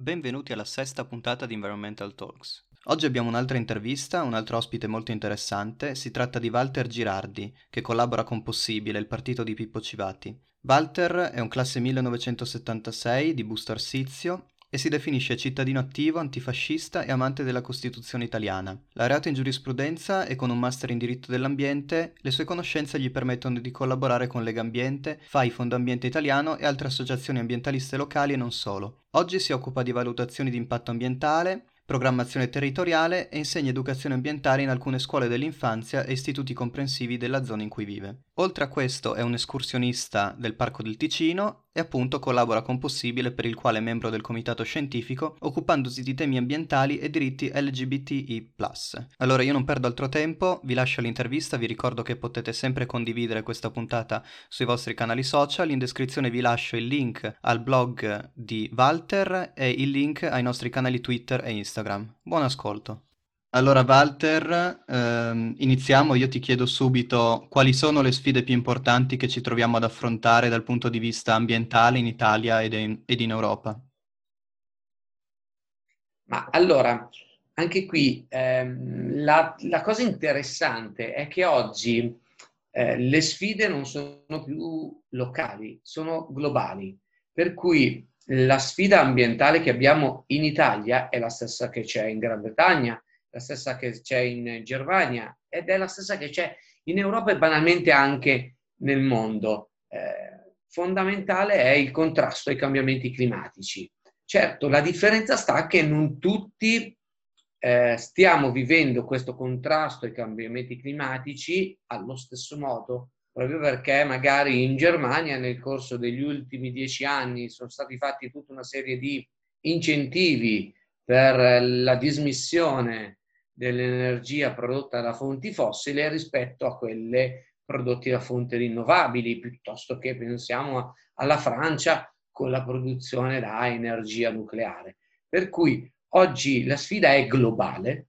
Benvenuti alla sesta puntata di Environmental Talks. Oggi abbiamo un'altra intervista, un altro ospite molto interessante, si tratta di Walter Girardi, che collabora con Possibile, il partito di Pippo Civati. Walter è un classe 1976 di Busto Arsizio e si definisce cittadino attivo, antifascista e amante della Costituzione italiana. Laureato in giurisprudenza e con un master in diritto dell'ambiente, le sue conoscenze gli permettono di collaborare con Lega Ambiente, FAI Fondo Ambiente Italiano e altre associazioni ambientaliste locali e non solo. Oggi si occupa di valutazioni di impatto ambientale, programmazione territoriale e insegna educazione ambientale in alcune scuole dell'infanzia e istituti comprensivi della zona in cui vive. Oltre a questo è un escursionista del Parco del Ticino e appunto collabora con Possibile per il quale è membro del comitato scientifico occupandosi di temi ambientali e diritti LGBTI+. Allora io non perdo altro tempo, vi lascio l'intervista, vi ricordo che potete sempre condividere questa puntata sui vostri canali social, in descrizione vi lascio il link al blog di Walter e il link ai nostri canali Twitter e Instagram. Buon ascolto! Allora Walter, ehm, iniziamo. Io ti chiedo subito quali sono le sfide più importanti che ci troviamo ad affrontare dal punto di vista ambientale in Italia ed in, ed in Europa. Ma allora, anche qui ehm, la, la, cosa interessante è che oggi eh, le sfide non sono più locali, sono globali. Per cui la sfida ambientale che abbiamo in Italia è la stessa che c'è in Gran Bretagna, la stessa che c'è in Germania ed è la stessa che c'è in Europa e banalmente anche nel mondo. Eh, fondamentale è il contrasto ai cambiamenti climatici. Certo, la differenza sta che non tutti eh, stiamo vivendo questo contrasto ai cambiamenti climatici allo stesso modo, proprio perché magari in Germania nel corso degli ultimi dieci anni sono stati fatti tutta una serie di incentivi per la dismissione dell'energia prodotta da fonti fossili rispetto a quelle prodotte da fonti rinnovabili, piuttosto che pensiamo alla Francia con la produzione da energia nucleare. Per cui oggi la sfida è globale,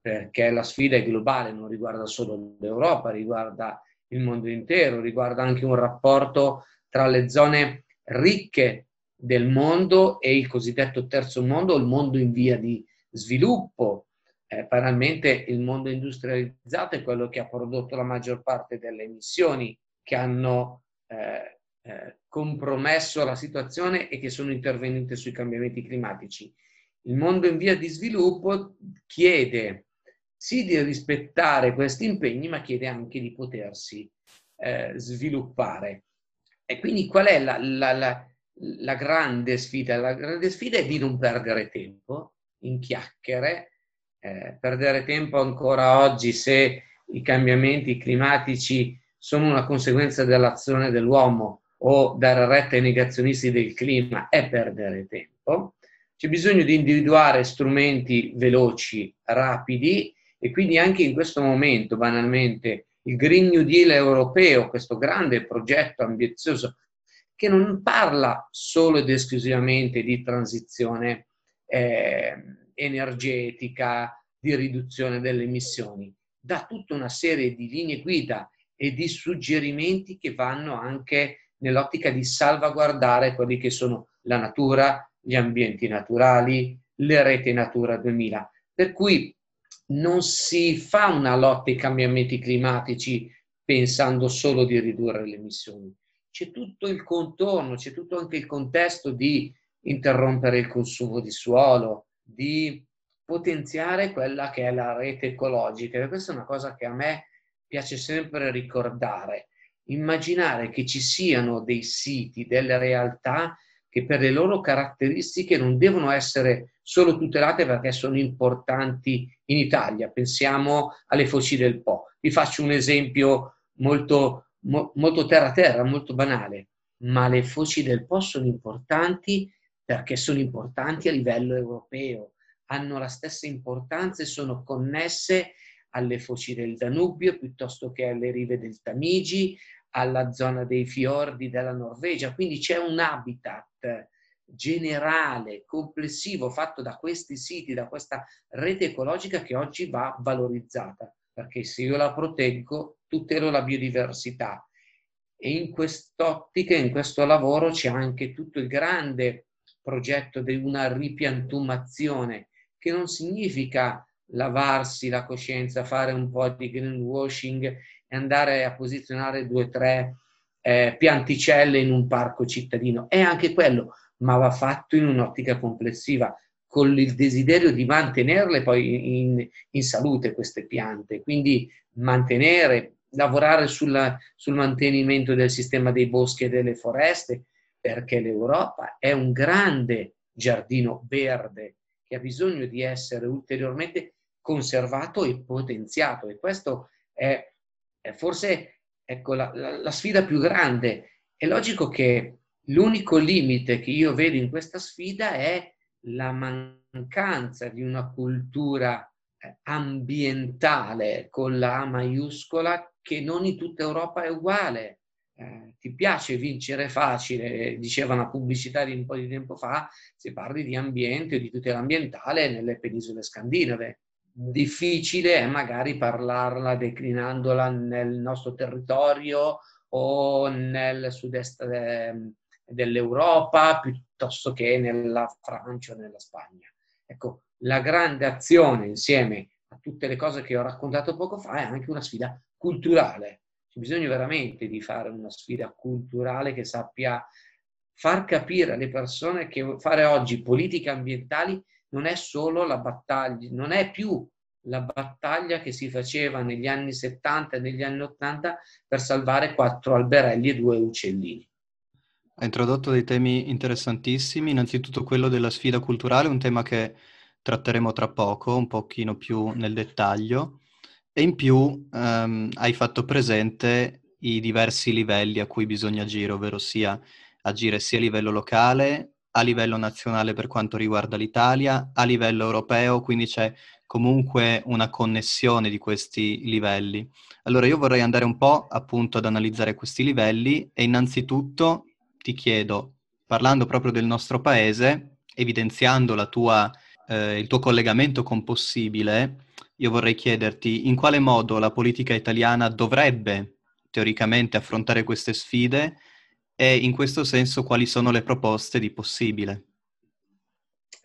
perché la sfida è globale, non riguarda solo l'Europa, riguarda il mondo intero, riguarda anche un rapporto tra le zone ricche del mondo e il cosiddetto terzo mondo, il mondo in via di sviluppo, eh, banalmente il mondo industrializzato è quello che ha prodotto la maggior parte delle emissioni che hanno eh, eh, compromesso la situazione e che sono intervenute sui cambiamenti climatici. Il mondo in via di sviluppo chiede sì di rispettare questi impegni, ma chiede anche di potersi eh, sviluppare. E quindi qual è la, la, la, la grande sfida? La grande sfida è di non perdere tempo in chiacchiere, eh, perdere tempo ancora oggi se i cambiamenti climatici sono una conseguenza dell'azione dell'uomo o dare retta ai negazionisti del clima è perdere tempo. C'è bisogno di individuare strumenti veloci, rapidi e quindi anche in questo momento, banalmente, il Green New Deal europeo, questo grande progetto ambizioso che non parla solo ed esclusivamente di transizione eh, energetica, di riduzione delle emissioni, dà tutta una serie di linee guida e di suggerimenti che vanno anche nell'ottica di salvaguardare quelli che sono la natura, gli ambienti naturali, le reti Natura 2000. Per cui non si fa una lotta ai cambiamenti climatici pensando solo di ridurre le emissioni. C'è tutto il contorno, c'è tutto anche il contesto di interrompere il consumo di suolo, di potenziare quella che è la rete ecologica. E questa è una cosa che a me piace sempre ricordare. Immaginare che ci siano dei siti, delle realtà che per le loro caratteristiche non devono essere solo tutelate perché sono importanti in Italia. Pensiamo alle foci del Po. Vi faccio un esempio molto, mo, molto terra-terra, molto banale, ma le foci del Po sono importanti perché sono importanti a livello europeo, hanno la stessa importanza e sono connesse alle foci del Danubio piuttosto che alle rive del Tamigi, alla zona dei fiordi della Norvegia. Quindi c'è un habitat generale, complessivo, fatto da questi siti, da questa rete ecologica che oggi va valorizzata, perché se io la proteggo, tutelo la biodiversità. E in quest'ottica, in questo lavoro c'è anche tutto il grande progetto di una ripiantumazione, che non significa lavarsi la coscienza, fare un po' di greenwashing e andare a posizionare due o tre eh, pianticelle in un parco cittadino. È anche quello, ma va fatto in un'ottica complessiva, con il desiderio di mantenerle poi in, in salute queste piante. Quindi mantenere, lavorare sulla, sul mantenimento del sistema dei boschi e delle foreste, perché l'Europa è un grande giardino verde che ha bisogno di essere ulteriormente conservato e potenziato e questo è, è forse ecco, la, la, la sfida più grande. È logico che l'unico limite che io vedo in questa sfida è la mancanza di una cultura eh, ambientale con la A maiuscola che non in tutta Europa è uguale. Eh, ti piace vincere facile, diceva una pubblicità di un po' di tempo fa, se parli di ambiente o di tutela ambientale nelle penisole scandinave. Difficile è magari parlarla declinandola nel nostro territorio o nel sud-est de, dell'Europa piuttosto che nella Francia o nella Spagna. Ecco, la grande azione insieme a tutte le cose che ho raccontato poco fa è anche una sfida culturale c'è bisogno veramente di fare una sfida culturale che sappia far capire alle persone che fare oggi politiche ambientali non è solo la battaglia, non è più la battaglia che si faceva negli anni 70 e negli anni 80 per salvare quattro alberelli e due uccellini. Ha introdotto dei temi interessantissimi, innanzitutto quello della sfida culturale, un tema che tratteremo tra poco, un pochino più nel dettaglio. E in più ehm, hai fatto presente i diversi livelli a cui bisogna agire, ovvero sia agire sia a livello locale, a livello nazionale per quanto riguarda l'Italia, a livello europeo, quindi c'è comunque una connessione di questi livelli. Allora io vorrei andare un po' appunto ad analizzare questi livelli e innanzitutto ti chiedo, parlando proprio del nostro paese, evidenziando tua, eh, il tuo collegamento con Possibile, io vorrei chiederti in quale modo la politica italiana dovrebbe teoricamente affrontare queste sfide e in questo senso quali sono le proposte di possibile.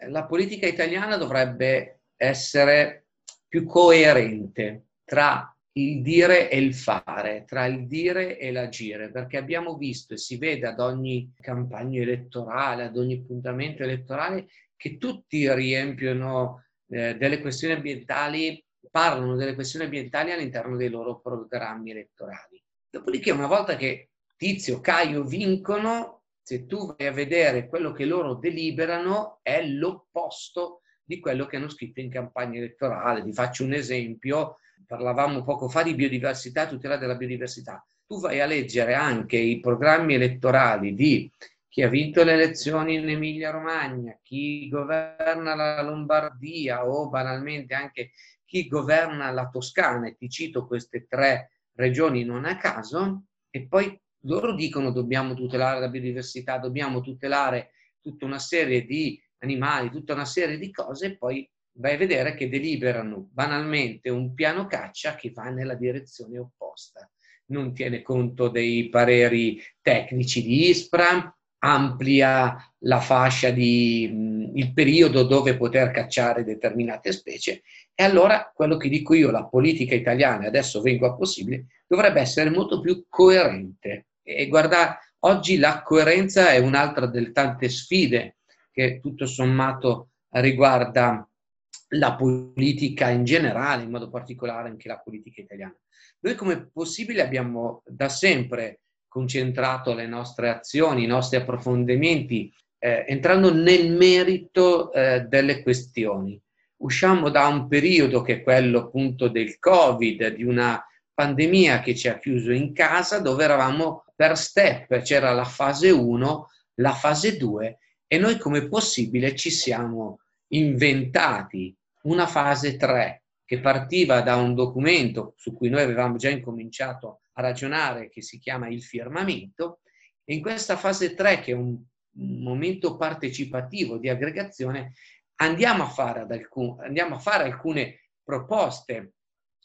La politica italiana dovrebbe essere più coerente tra il dire e il fare, tra il dire e l'agire, perché abbiamo visto e si vede ad ogni campagna elettorale, ad ogni appuntamento elettorale, che tutti riempiono eh, delle questioni ambientali, parlano delle questioni ambientali all'interno dei loro programmi elettorali. Dopodiché, una volta che Tizio, Caio vincono, se tu vai a vedere quello che loro deliberano, è l'opposto di quello che hanno scritto in campagna elettorale. Vi faccio un esempio, parlavamo poco fa di biodiversità, tutela della biodiversità. Tu vai a leggere anche i programmi elettorali di chi ha vinto le elezioni in Emilia-Romagna, chi governa la Lombardia o banalmente anche chi governa la Toscana, e ti cito queste tre regioni non a caso, e poi loro dicono dobbiamo tutelare la biodiversità, dobbiamo tutelare tutta una serie di animali, tutta una serie di cose, e poi vai a vedere che deliberano banalmente un piano caccia che va nella direzione opposta. Non tiene conto dei pareri tecnici di ISPRA, amplia la fascia di il periodo dove poter cacciare determinate specie e allora quello che dico io, la politica italiana, adesso vengo a possibile, dovrebbe essere molto più coerente. E guarda, oggi la coerenza è un'altra delle tante sfide che tutto sommato riguarda la politica in generale, in modo particolare anche la politica italiana. Noi come possibile abbiamo da sempre concentrato le nostre azioni, i nostri approfondimenti, eh, entrando nel merito eh, delle questioni. Usciamo da un periodo che è quello appunto del Covid, di una pandemia che ci ha chiuso in casa, dove eravamo per step, c'era la fase 1, la fase 2 e noi come possibile ci siamo inventati una fase 3 che partiva da un documento su cui noi avevamo già incominciato ragionare che si chiama il firmamento e in questa fase 3 che è un momento partecipativo di aggregazione andiamo a fare, alcun, andiamo a fare alcune proposte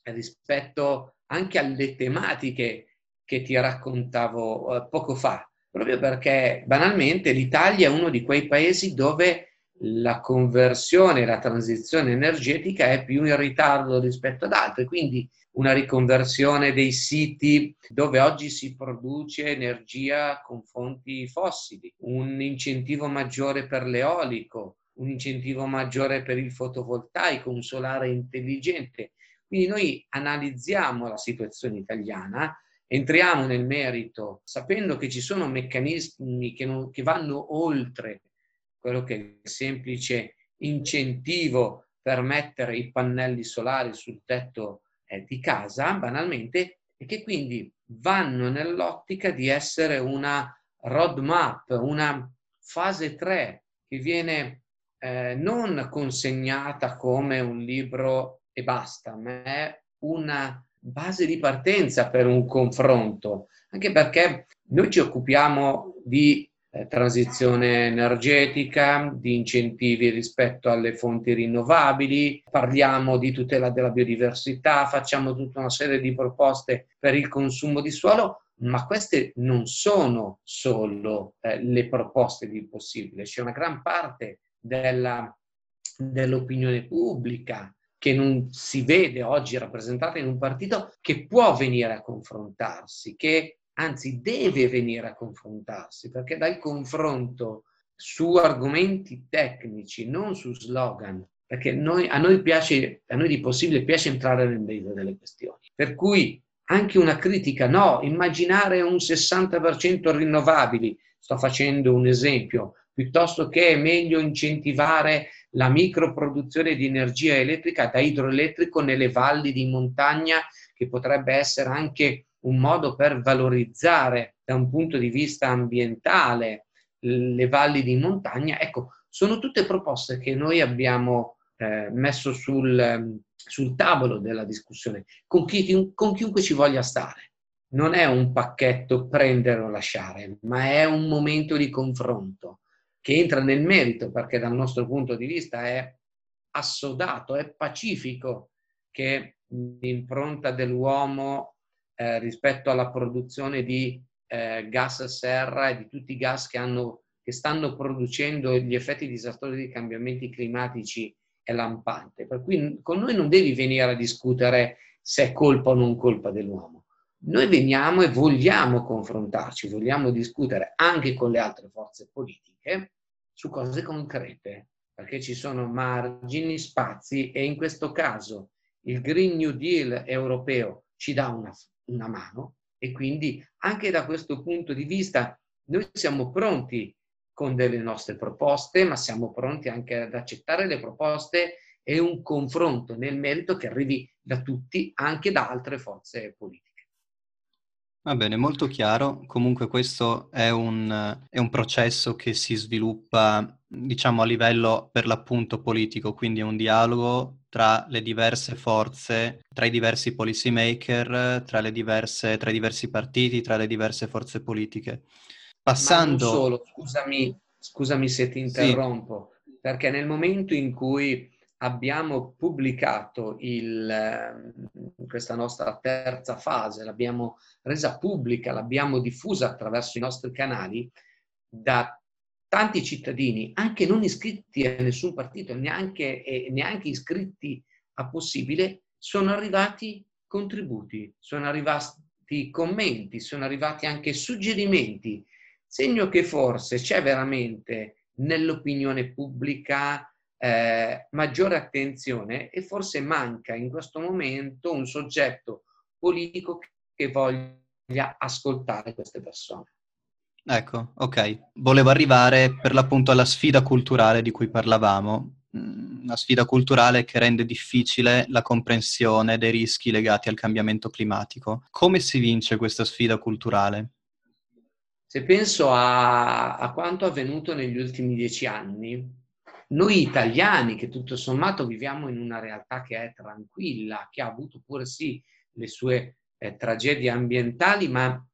rispetto anche alle tematiche che ti raccontavo eh, poco fa. proprio perché banalmente l'Italia è uno di quei paesi dove la conversione, la transizione energetica è più in ritardo rispetto ad altri, quindi una riconversione dei siti dove oggi si produce energia con fonti fossili, un incentivo maggiore per l'eolico, un incentivo maggiore per il fotovoltaico, un solare intelligente. Quindi noi analizziamo la situazione italiana, entriamo nel merito sapendo che ci sono meccanismi che, non, che vanno oltre quello che è il semplice incentivo per mettere i pannelli solari sul tetto eh, di casa, banalmente, e che quindi vanno nell'ottica di essere una roadmap, una fase 3 che viene eh, non consegnata come un libro e basta, ma è una base di partenza per un confronto, anche perché noi ci occupiamo di eh, transizione energetica, di incentivi rispetto alle fonti rinnovabili, parliamo di tutela della biodiversità, facciamo tutta una serie di proposte per il consumo di suolo, ma queste non sono solo eh, le proposte di possibile, c'è una gran parte della, dell'opinione pubblica che non si vede oggi rappresentata in un partito che può venire a confrontarsi, che anzi deve venire a confrontarsi, perché dal confronto su argomenti tecnici, non su slogan, perché noi, a noi piace, a noi di possibile piace entrare nel merito delle questioni. Per cui anche una critica, no, immaginare un 60% rinnovabili, sto facendo un esempio, piuttosto che è meglio incentivare la microproduzione di energia elettrica da idroelettrico nelle valli di montagna, che potrebbe essere anche un modo per valorizzare da un punto di vista ambientale le valli di montagna. Ecco, sono tutte proposte che noi abbiamo eh, messo sul, sul, tavolo della discussione, con, chi, con chiunque ci voglia stare. Non è un pacchetto prendere o lasciare, ma è un momento di confronto che entra nel merito perché dal nostro punto di vista è assodato, è pacifico che l'impronta dell'uomo eh, rispetto alla produzione di eh, gas serra e di tutti i gas che, hanno, che stanno producendo gli effetti disastrosi dei cambiamenti climatici è lampante. Per cui con noi non devi venire a discutere se è colpa o non colpa dell'uomo. Noi veniamo e vogliamo confrontarci, vogliamo discutere anche con le altre forze politiche su cose concrete, perché ci sono margini, spazi e in questo caso il Green New Deal europeo ci dà una una mano e quindi anche da questo punto di vista noi siamo pronti con delle nostre proposte, ma siamo pronti anche ad accettare le proposte e un confronto nel merito che arrivi da tutti, anche da altre forze politiche. Va bene, molto chiaro. Comunque questo è un, è un processo che si sviluppa, diciamo, a livello per l'appunto politico, quindi è un dialogo tra le diverse forze, tra i diversi policy maker, tra, le diverse, tra i diversi partiti, tra le diverse forze politiche. Passando... Solo, scusami, scusami se ti interrompo, sì. perché nel momento in cui abbiamo pubblicato il, ehm, questa nostra terza fase, l'abbiamo resa pubblica, l'abbiamo diffusa attraverso i nostri canali, da tanti cittadini, anche non iscritti a nessun partito, neanche, neanche iscritti a possibile, sono arrivati contributi, sono arrivati commenti, sono arrivati anche suggerimenti, segno che forse c'è veramente nell'opinione pubblica eh, maggiore attenzione e forse manca in questo momento un soggetto politico che voglia ascoltare queste persone. Ecco, ok. Volevo arrivare per l'appunto alla sfida culturale di cui parlavamo, mm, una sfida culturale che rende difficile la comprensione dei rischi legati al cambiamento climatico. Come si vince questa sfida culturale? Se penso a, a quanto avvenuto negli ultimi dieci anni, noi italiani, che tutto sommato viviamo in una realtà che è tranquilla, che ha avuto pure sì le sue eh, tragedie ambientali, ma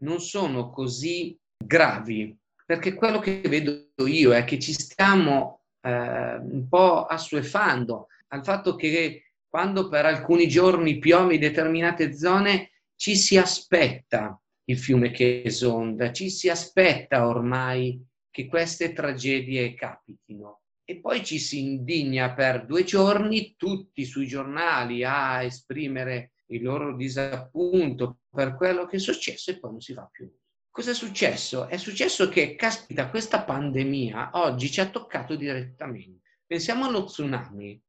non sono così gravi, perché quello che vedo io è che ci stiamo eh, un po' assuefando al fatto che quando per alcuni giorni piove in determinate zone ci si aspetta il fiume che esonda, ci si aspetta ormai che queste tragedie capitino e poi ci si indigna per due giorni tutti sui giornali a esprimere il loro disappunto per quello che è successo e poi non si fa più. Cosa è successo? È successo che, caspita, questa pandemia oggi ci ha toccato direttamente. Pensiamo allo tsunami.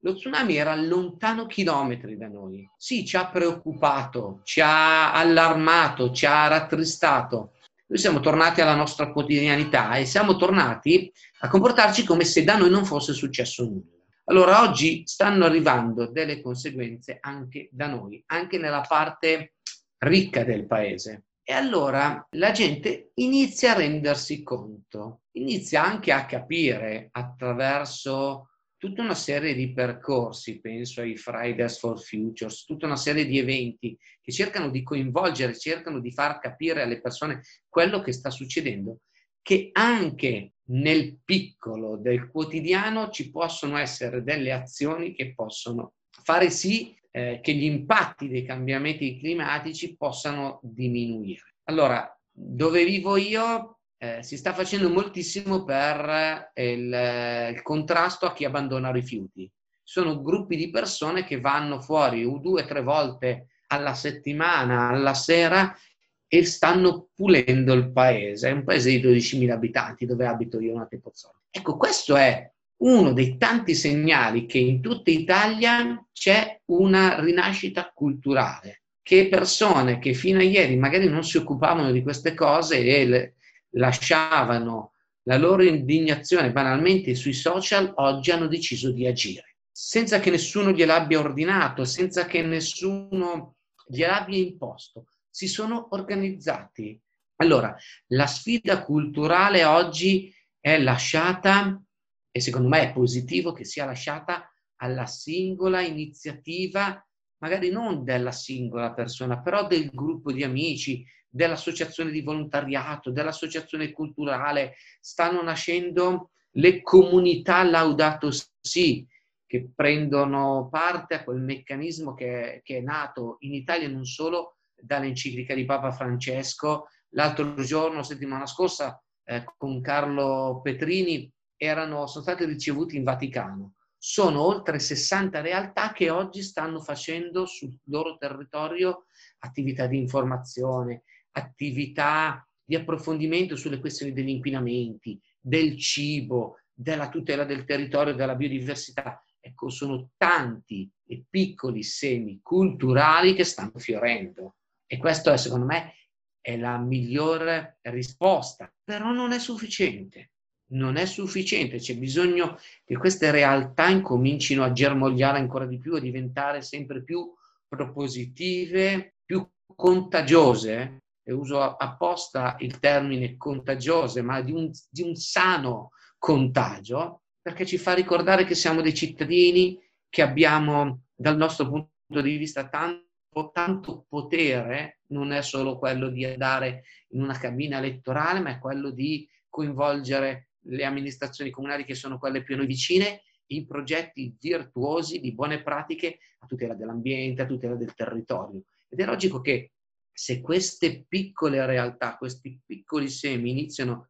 Lo tsunami era lontano chilometri da noi. Sì, ci ha preoccupato, ci ha allarmato, ci ha rattristato. Noi siamo tornati alla nostra quotidianità e siamo tornati a comportarci come se da noi non fosse successo nulla. Allora oggi stanno arrivando delle conseguenze anche da noi, anche nella parte ricca del paese. E allora la gente inizia a rendersi conto, inizia anche a capire attraverso tutta una serie di percorsi, penso ai Fridays for Futures, tutta una serie di eventi che cercano di coinvolgere, cercano di far capire alle persone quello che sta succedendo, che anche nel piccolo del quotidiano ci possono essere delle azioni che possono fare sì eh, che gli impatti dei cambiamenti climatici possano diminuire. Allora, dove vivo io eh, si sta facendo moltissimo per il, il contrasto a chi abbandona rifiuti. Sono gruppi di persone che vanno fuori due o tre volte alla settimana, alla sera e stanno pulendo il paese. È un paese di 12.000 abitanti dove abito io, a Tepozzolo. Ecco, questo è uno dei tanti segnali che in tutta Italia c'è una rinascita culturale, che persone che fino a ieri magari non si occupavano di queste cose e lasciavano la loro indignazione banalmente sui social, oggi hanno deciso di agire, senza che nessuno gliel'abbia ordinato, senza che nessuno gliel'abbia imposto. Si sono organizzati. Allora, la sfida culturale oggi è lasciata e secondo me è positivo che sia lasciata alla singola iniziativa, magari non della singola persona, però del gruppo di amici, dell'associazione di volontariato, dell'associazione culturale. Stanno nascendo le comunità Laudato Si, che prendono parte a quel meccanismo che, che è nato in Italia non solo dall'enciclica di Papa Francesco. L'altro giorno, settimana scorsa, eh, con Carlo Petrini, erano, sono stati ricevuti in Vaticano. Sono oltre 60 realtà che oggi stanno facendo sul loro territorio attività di informazione, attività di approfondimento sulle questioni degli inquinamenti, del cibo, della tutela del territorio della biodiversità. Ecco, sono tanti e piccoli semi culturali che stanno fiorendo. E questo, è, secondo me, è la migliore risposta. Però non è sufficiente non è sufficiente, c'è bisogno che queste realtà incomincino a germogliare ancora di più, a diventare sempre più propositive, più contagiose, uso apposta il termine contagiose, ma di un, di un sano contagio, perché ci fa ricordare che siamo dei cittadini, che abbiamo dal nostro punto di vista tanto, tanto potere, non è solo quello di andare in una cabina elettorale, ma è quello di coinvolgere le amministrazioni comunali che sono quelle più a noi vicine in progetti virtuosi di buone pratiche a tutela dell'ambiente, a tutela del territorio. Ed è logico che se queste piccole realtà, questi piccoli semi iniziano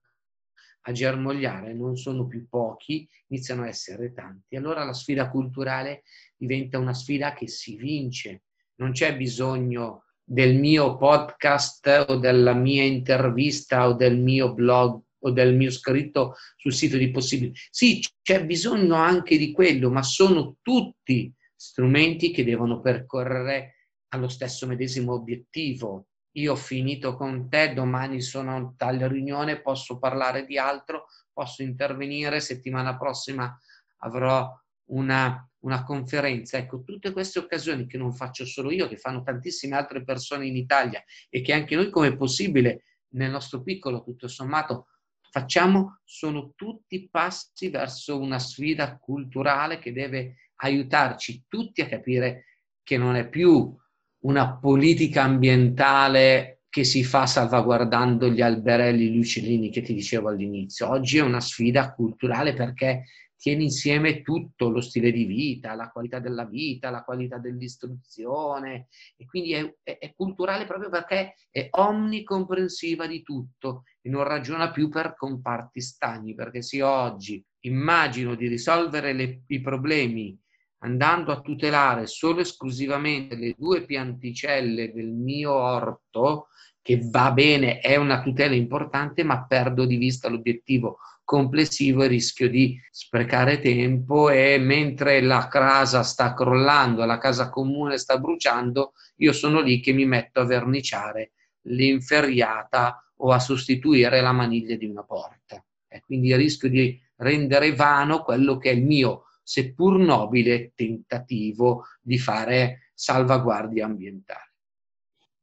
a germogliare, non sono più pochi, iniziano a essere tanti, allora la sfida culturale diventa una sfida che si vince. Non c'è bisogno del mio podcast o della mia intervista o del mio blog o del mio scritto sul sito di Possibili. Sì, c'è bisogno anche di quello, ma sono tutti strumenti che devono percorrere allo stesso medesimo obiettivo. Io ho finito con te, domani sono tale riunione, posso parlare di altro, posso intervenire, settimana prossima avrò una, una conferenza. Ecco, tutte queste occasioni che non faccio solo io, che fanno tantissime altre persone in Italia e che anche noi come possibile nel nostro piccolo, tutto sommato, facciamo sono tutti passi verso una sfida culturale che deve aiutarci tutti a capire che non è più una politica ambientale che si fa salvaguardando gli alberelli, gli uccellini che ti dicevo all'inizio. Oggi è una sfida culturale perché tiene insieme tutto, lo stile di vita, la qualità della vita, la qualità dell'istruzione e quindi è, è, è culturale proprio perché è omnicomprensiva di tutto e non ragiona più per comparti stagni, perché se oggi immagino di risolvere le, i problemi andando a tutelare solo esclusivamente le due pianticelle del mio orto, che va bene, è una tutela importante, ma perdo di vista l'obiettivo complessivo e rischio di sprecare tempo e mentre la casa sta crollando, la casa comune sta bruciando, io sono lì che mi metto a verniciare l'inferriata o a sostituire la maniglia di una porta. E quindi rischio di rendere vano quello che è il mio, seppur nobile, tentativo di fare salvaguardia ambientale.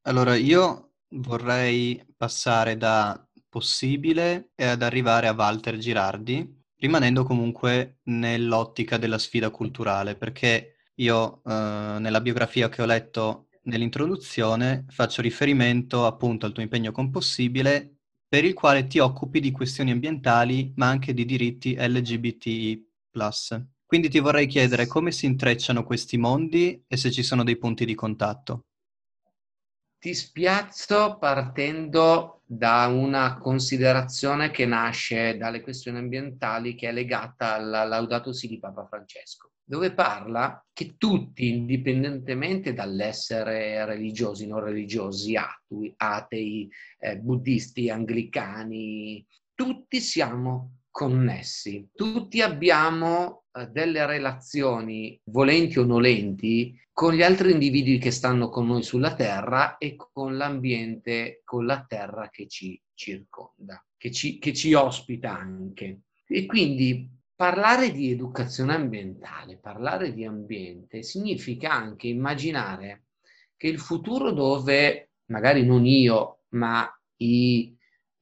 Allora, io vorrei passare da possibile ad arrivare a Walter Girardi, rimanendo comunque nell'ottica della sfida culturale, perché io eh, nella biografia che ho letto nell'introduzione faccio riferimento appunto al tuo impegno con Possibile, per il quale ti occupi di questioni ambientali, ma anche di diritti LGBTI+. Quindi ti vorrei chiedere come si intrecciano questi mondi e se ci sono dei punti di contatto. Ti spiazzo partendo da una considerazione che nasce dalle questioni ambientali che è legata alla Laudato Si di Papa Francesco, dove parla che tutti, indipendentemente dall'essere religiosi, non religiosi, atui, atei, eh, buddisti, anglicani, tutti siamo connessi, tutti abbiamo eh, delle relazioni, volenti o nolenti, con gli altri individui che stanno con noi sulla Terra e con l'ambiente, con la Terra che ci circonda, che ci, che ci ospita anche. E quindi parlare di educazione ambientale, parlare di ambiente, significa anche immaginare che il futuro dove magari non io, ma i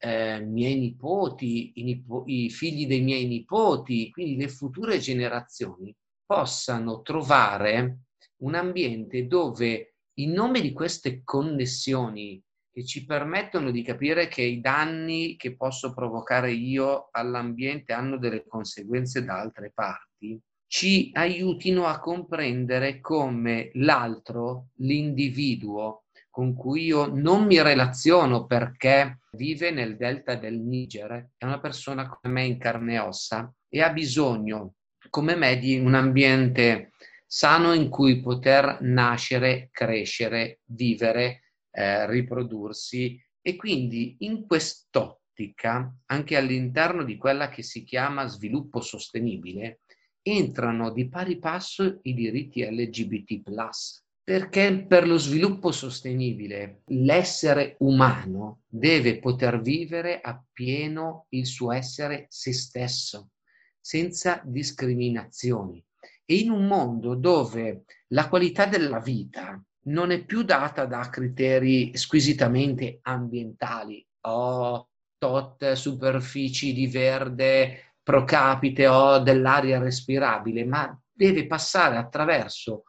eh, miei nipoti, i, nipo- i figli dei miei nipoti, quindi le future generazioni, possano trovare un ambiente dove in nome di queste connessioni che ci permettono di capire che i danni che posso provocare io all'ambiente hanno delle conseguenze da altre parti, ci aiutino a comprendere come l'altro, l'individuo con cui io non mi relaziono perché vive nel delta del Niger, è una persona come me in carne e ossa e ha bisogno come me di un ambiente sano in cui poter nascere, crescere, vivere, eh, riprodursi e quindi in quest'ottica, anche all'interno di quella che si chiama sviluppo sostenibile, entrano di pari passo i diritti LGBT+, perché per lo sviluppo sostenibile l'essere umano deve poter vivere appieno il suo essere se stesso, senza discriminazioni. E in un mondo dove la qualità della vita non è più data da criteri squisitamente ambientali o tot superfici di verde pro capite o dell'aria respirabile, ma deve passare attraverso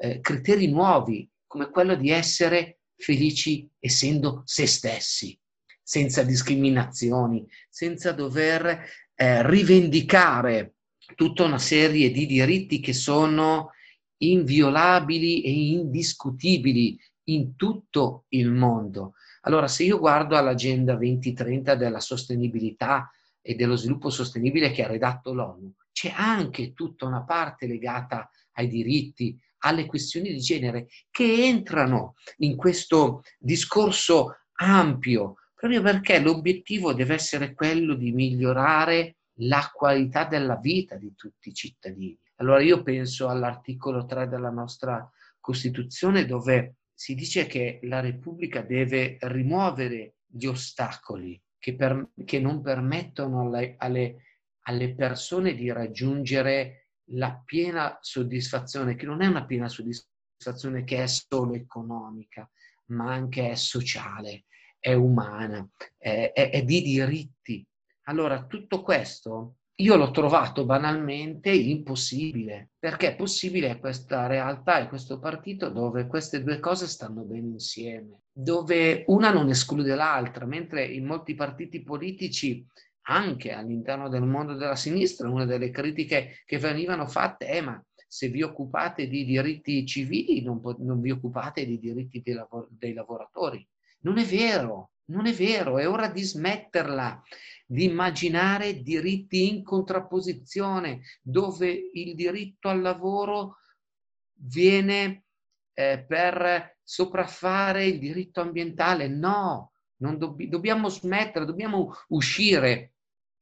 eh, criteri nuovi come quello di essere felici essendo se stessi, senza discriminazioni, senza dover eh, rivendicare tutta una serie di diritti che sono inviolabili e indiscutibili in tutto il mondo. Allora, se io guardo all'agenda 2030 della sostenibilità e dello sviluppo sostenibile che ha redatto l'ONU, c'è anche tutta una parte legata ai diritti, alle questioni di genere che entrano in questo discorso ampio, proprio perché l'obiettivo deve essere quello di migliorare la qualità della vita di tutti i cittadini. Allora io penso all'articolo 3 della nostra Costituzione dove si dice che la Repubblica deve rimuovere gli ostacoli che, per, che non permettono alle, alle, alle persone di raggiungere la piena soddisfazione, che non è una piena soddisfazione che è solo economica, ma anche è sociale, è umana, è, è, è di diritti. Allora, tutto questo io l'ho trovato banalmente impossibile, perché è possibile questa realtà e questo partito dove queste due cose stanno bene insieme, dove una non esclude l'altra, mentre in molti partiti politici anche all'interno del mondo della sinistra, una delle critiche che venivano fatte è ma se vi occupate di diritti civili non, non vi occupate di diritti dei, lavor- dei lavoratori. Non è vero, non è vero, è ora di smetterla, di immaginare diritti in contrapposizione, dove il diritto al lavoro viene eh, per sopraffare il diritto ambientale. No, dobb- dobbiamo smettere, dobbiamo uscire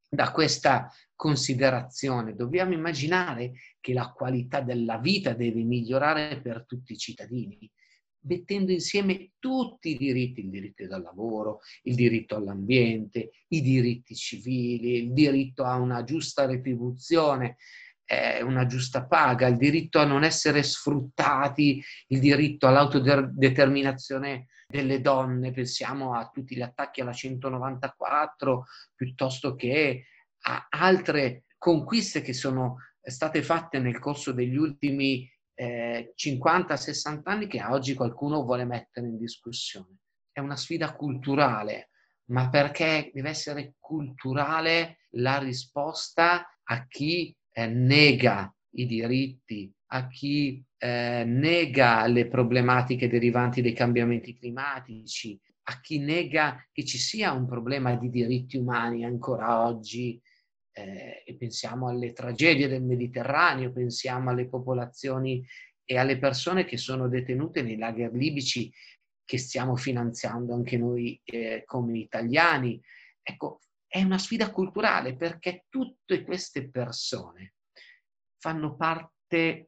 da questa considerazione. Dobbiamo immaginare che la qualità della vita deve migliorare per tutti i cittadini, mettendo insieme tutti i diritti, il diritto al lavoro, il diritto all'ambiente, i diritti civili, il diritto a una giusta retribuzione, eh, una giusta paga, il diritto a non essere sfruttati, il diritto all'autodeterminazione delle donne, pensiamo a tutti gli attacchi alla 194, piuttosto che a altre conquiste che sono state fatte nel corso degli ultimi eh, 50-60 anni che oggi qualcuno vuole mettere in discussione. È una sfida culturale, ma perché deve essere culturale la risposta a chi eh, nega i diritti, a chi eh, nega le problematiche derivanti dai cambiamenti climatici, a chi nega che ci sia un problema di diritti umani ancora oggi eh, e pensiamo alle tragedie del Mediterraneo, pensiamo alle popolazioni e alle persone che sono detenute nei lager libici che stiamo finanziando anche noi eh, come italiani. Ecco, è una sfida culturale perché tutte queste persone fanno parte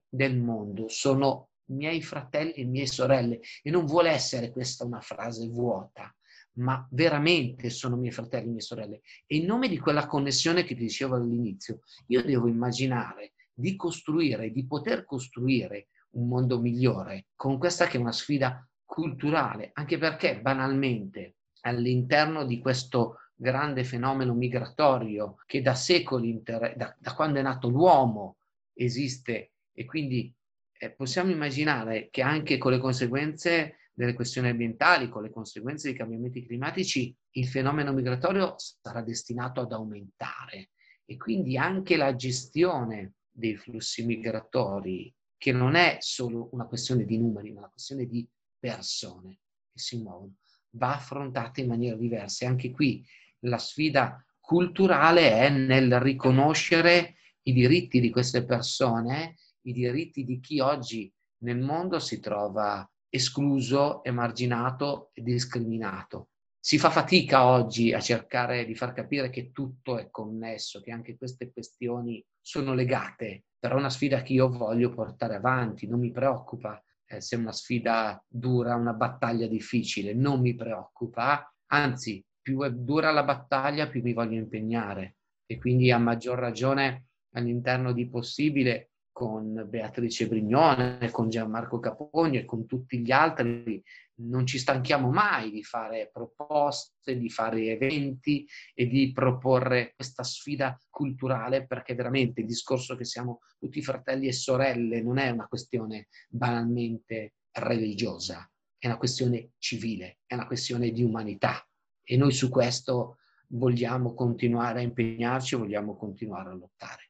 del mondo, sono miei fratelli e mie sorelle. E non vuole essere questa una frase vuota, ma veramente sono miei fratelli e mie sorelle. E in nome di quella connessione che ti dicevo all'inizio, io devo immaginare di costruire, di poter costruire un mondo migliore con questa che è una sfida culturale, anche perché banalmente all'interno di questo grande fenomeno migratorio che da secoli, da, da quando è nato l'uomo, esiste e quindi eh, possiamo immaginare che anche con le conseguenze delle questioni ambientali, con le conseguenze dei cambiamenti climatici, il fenomeno migratorio sarà destinato ad aumentare e quindi anche la gestione dei flussi migratori, che non è solo una questione di numeri, ma una questione di persone che si muovono, va affrontata in maniera diversa. E anche qui la sfida culturale è nel riconoscere i diritti di queste persone, i diritti di chi oggi nel mondo si trova escluso, emarginato e discriminato. Si fa fatica oggi a cercare di far capire che tutto è connesso, che anche queste questioni sono legate, però è una sfida che io voglio portare avanti, non mi preoccupa eh, se è una sfida dura, una battaglia difficile, non mi preoccupa, anzi più è dura la battaglia più mi voglio impegnare e quindi a maggior ragione all'interno di Possibile con Beatrice Brignone, con Gianmarco Capogno e con tutti gli altri, non ci stanchiamo mai di fare proposte, di fare eventi e di proporre questa sfida culturale perché veramente il discorso che siamo tutti fratelli e sorelle non è una questione banalmente religiosa, è una questione civile, è una questione di umanità e noi su questo vogliamo continuare a impegnarci, vogliamo continuare a lottare.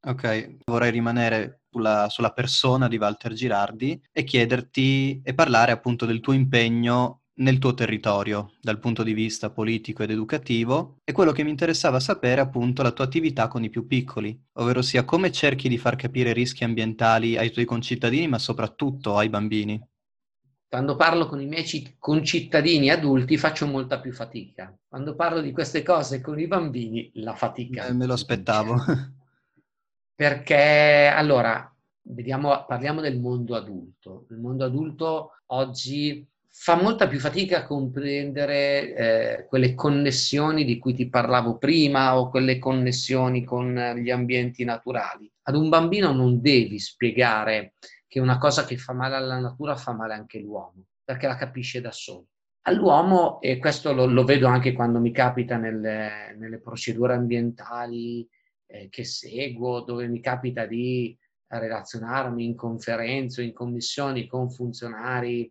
Ok, vorrei rimanere sulla, sulla persona di Walter Girardi e chiederti e parlare appunto del tuo impegno nel tuo territorio dal punto di vista politico ed educativo e quello che mi interessava sapere appunto la tua attività con i più piccoli, ovvero sia come cerchi di far capire i rischi ambientali ai tuoi concittadini ma soprattutto ai bambini. Quando parlo con i miei concittadini adulti faccio molta più fatica. Quando parlo di queste cose con i bambini la fatica. Eh, me lo aspettavo. Perché allora, vediamo, parliamo del mondo adulto. Il mondo adulto oggi fa molta più fatica a comprendere eh, quelle connessioni di cui ti parlavo prima o quelle connessioni con gli ambienti naturali. Ad un bambino non devi spiegare che una cosa che fa male alla natura fa male anche all'uomo, perché la capisce da solo. All'uomo, e questo lo, lo vedo anche quando mi capita nelle, nelle procedure ambientali, eh, che seguo, dove mi capita di relazionarmi in conferenze o in commissioni con funzionari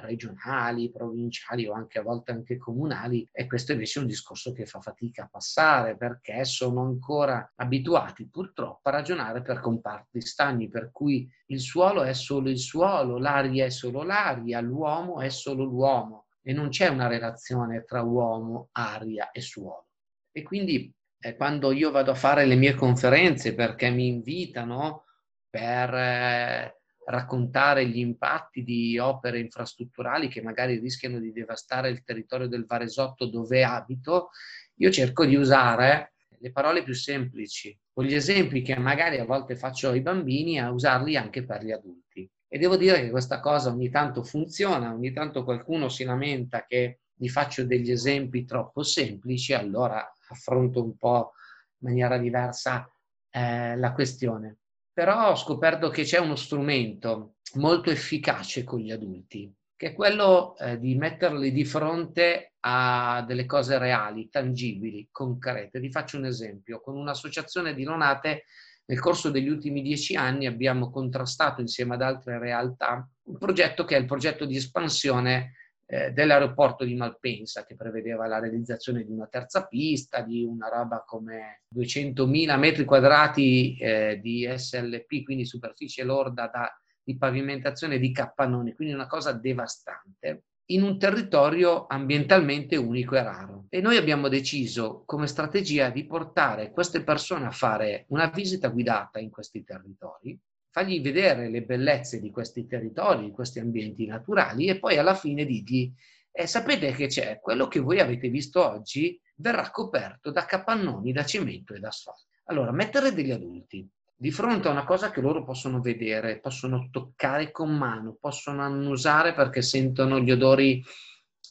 regionali, provinciali o anche a volte anche comunali e questo invece è un discorso che fa fatica a passare perché sono ancora abituati purtroppo a ragionare per comparti stagni per cui il suolo è solo il suolo, l'aria è solo l'aria, l'uomo è solo l'uomo e non c'è una relazione tra uomo, aria e suolo. E quindi eh, quando io vado a fare le mie conferenze perché mi invitano per eh, raccontare gli impatti di opere infrastrutturali che magari rischiano di devastare il territorio del Varesotto dove abito, io cerco di usare le parole più semplici o gli esempi che magari a volte faccio ai bambini a usarli anche per gli adulti. E devo dire che questa cosa ogni tanto funziona, ogni tanto qualcuno si lamenta che gli faccio degli esempi troppo semplici, allora affronto un po' in maniera diversa eh, la questione però ho scoperto che c'è uno strumento molto efficace con gli adulti, che è quello eh, di metterli di fronte a delle cose reali, tangibili, concrete. Vi faccio un esempio. Con un'associazione di Lonate nel corso degli ultimi dieci anni abbiamo contrastato insieme ad altre realtà un progetto che è il progetto di espansione eh, dell'aeroporto di Malpensa che prevedeva la realizzazione di una terza pista, di una roba come 200.000 metri quadrati eh, di SLP, quindi superficie lorda da, di pavimentazione di capannoni, quindi una cosa devastante in un territorio ambientalmente unico e raro. E noi abbiamo deciso come strategia di portare queste persone a fare una visita guidata in questi territori fargli vedere le bellezze di questi territori, di questi ambienti naturali e poi alla fine dirgli, eh, sapete che c'è, quello che voi avete visto oggi verrà coperto da capannoni, da cemento e da asfalto. Allora, mettere degli adulti di fronte a una cosa che loro possono vedere, possono toccare con mano, possono annusare perché sentono gli odori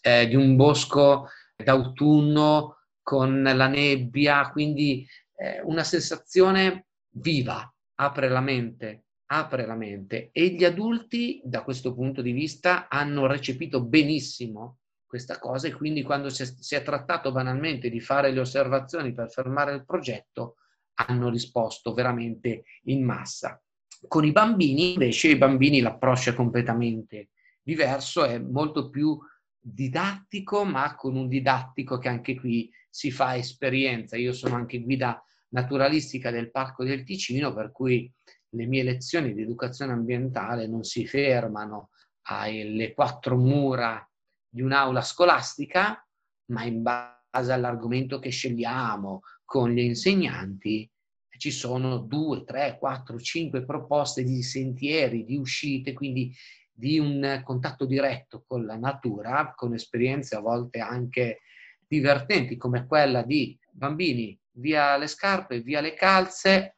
eh, di un bosco d'autunno con la nebbia, quindi eh, una sensazione viva, apre la mente, apre la mente e gli adulti da questo punto di vista hanno recepito benissimo questa cosa e quindi quando si è, si è, trattato banalmente di fare le osservazioni per fermare il progetto hanno risposto veramente in massa. Con i bambini invece i bambini l'approccio è completamente diverso, è molto più didattico ma con un didattico che anche qui si fa esperienza. Io sono anche guida naturalistica del Parco del Ticino per cui le mie lezioni di educazione ambientale non si fermano alle quattro mura di un'aula scolastica, ma in base all'argomento che scegliamo con gli insegnanti ci sono due, tre, quattro, cinque proposte di sentieri, di uscite, quindi di un contatto diretto con la natura, con esperienze a volte anche divertenti come quella di bambini via le scarpe, via le calze,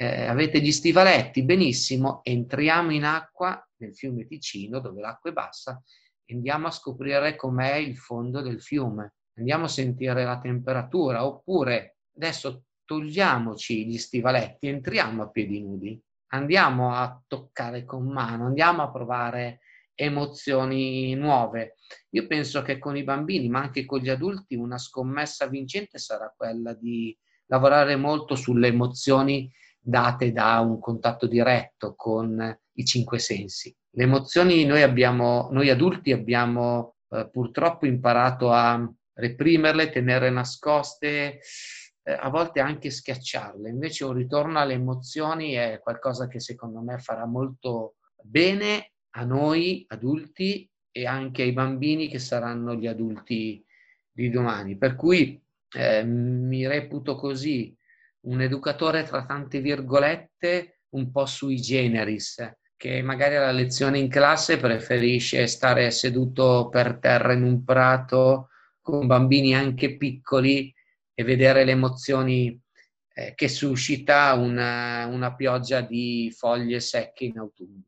eh, avete gli stivaletti, benissimo, entriamo in acqua nel fiume Ticino dove l'acqua è bassa e andiamo a scoprire com'è il fondo del fiume, andiamo a sentire la temperatura oppure adesso togliamoci gli stivaletti, entriamo a piedi nudi, andiamo a toccare con mano, andiamo a provare emozioni nuove. Io penso che con i bambini, ma anche con gli adulti, una scommessa vincente sarà quella di lavorare molto sulle emozioni date da un contatto diretto con i cinque sensi. Le emozioni noi, abbiamo, noi adulti abbiamo eh, purtroppo imparato a reprimerle, tenere nascoste, eh, a volte anche schiacciarle. Invece un ritorno alle emozioni è qualcosa che secondo me farà molto bene a noi adulti e anche ai bambini che saranno gli adulti di domani. Per cui eh, mi reputo così un educatore tra tante virgolette un po' sui generis, che magari alla lezione in classe preferisce stare seduto per terra in un prato con bambini anche piccoli e vedere le emozioni eh, che suscita una, una pioggia di foglie secche in autunno.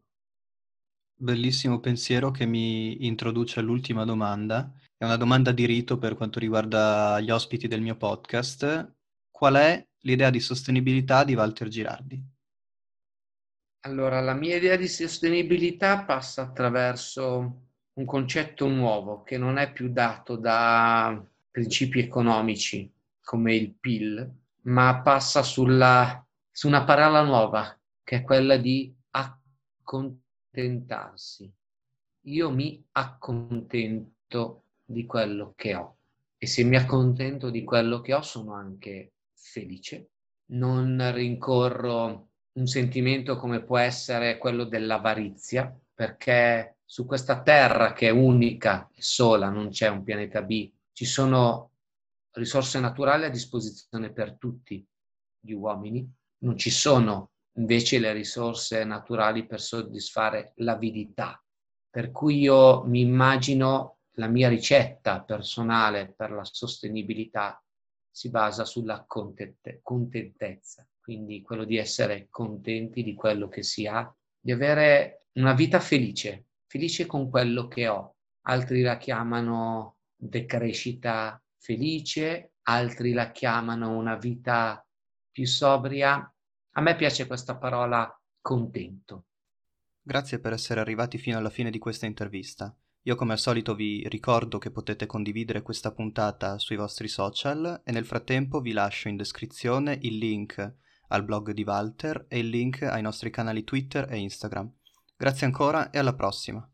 Bellissimo pensiero che mi introduce all'ultima domanda. È una domanda di rito per quanto riguarda gli ospiti del mio podcast. Qual è l'idea di sostenibilità di Walter Girardi? Allora, la mia idea di sostenibilità passa attraverso un concetto nuovo che non è più dato da principi economici come il PIL, ma passa sulla, su una parola nuova che è quella di accontentarsi. io mi accontento di quello che ho e se mi accontento di quello che ho sono anche felice. Non rincorro un sentimento come può essere quello dell'avarizia, perché su questa terra che è unica e sola, non c'è un pianeta B, ci sono risorse naturali a disposizione per tutti gli uomini, non ci sono invece le risorse naturali per soddisfare l'avidità. Per cui io mi immagino la mia ricetta personale per la sostenibilità si basa sulla contentezza, quindi quello di essere contenti di quello che si ha, di avere una vita felice, felice con quello che ho. Altri la chiamano decrescita felice, altri la chiamano una vita più sobria. A me piace questa parola contento. Grazie per essere arrivati fino alla fine di questa intervista. Io come al solito vi ricordo che potete condividere questa puntata sui vostri social e nel frattempo vi lascio in descrizione il link al blog di Walter e il link ai nostri canali Twitter e Instagram. Grazie ancora e alla prossima.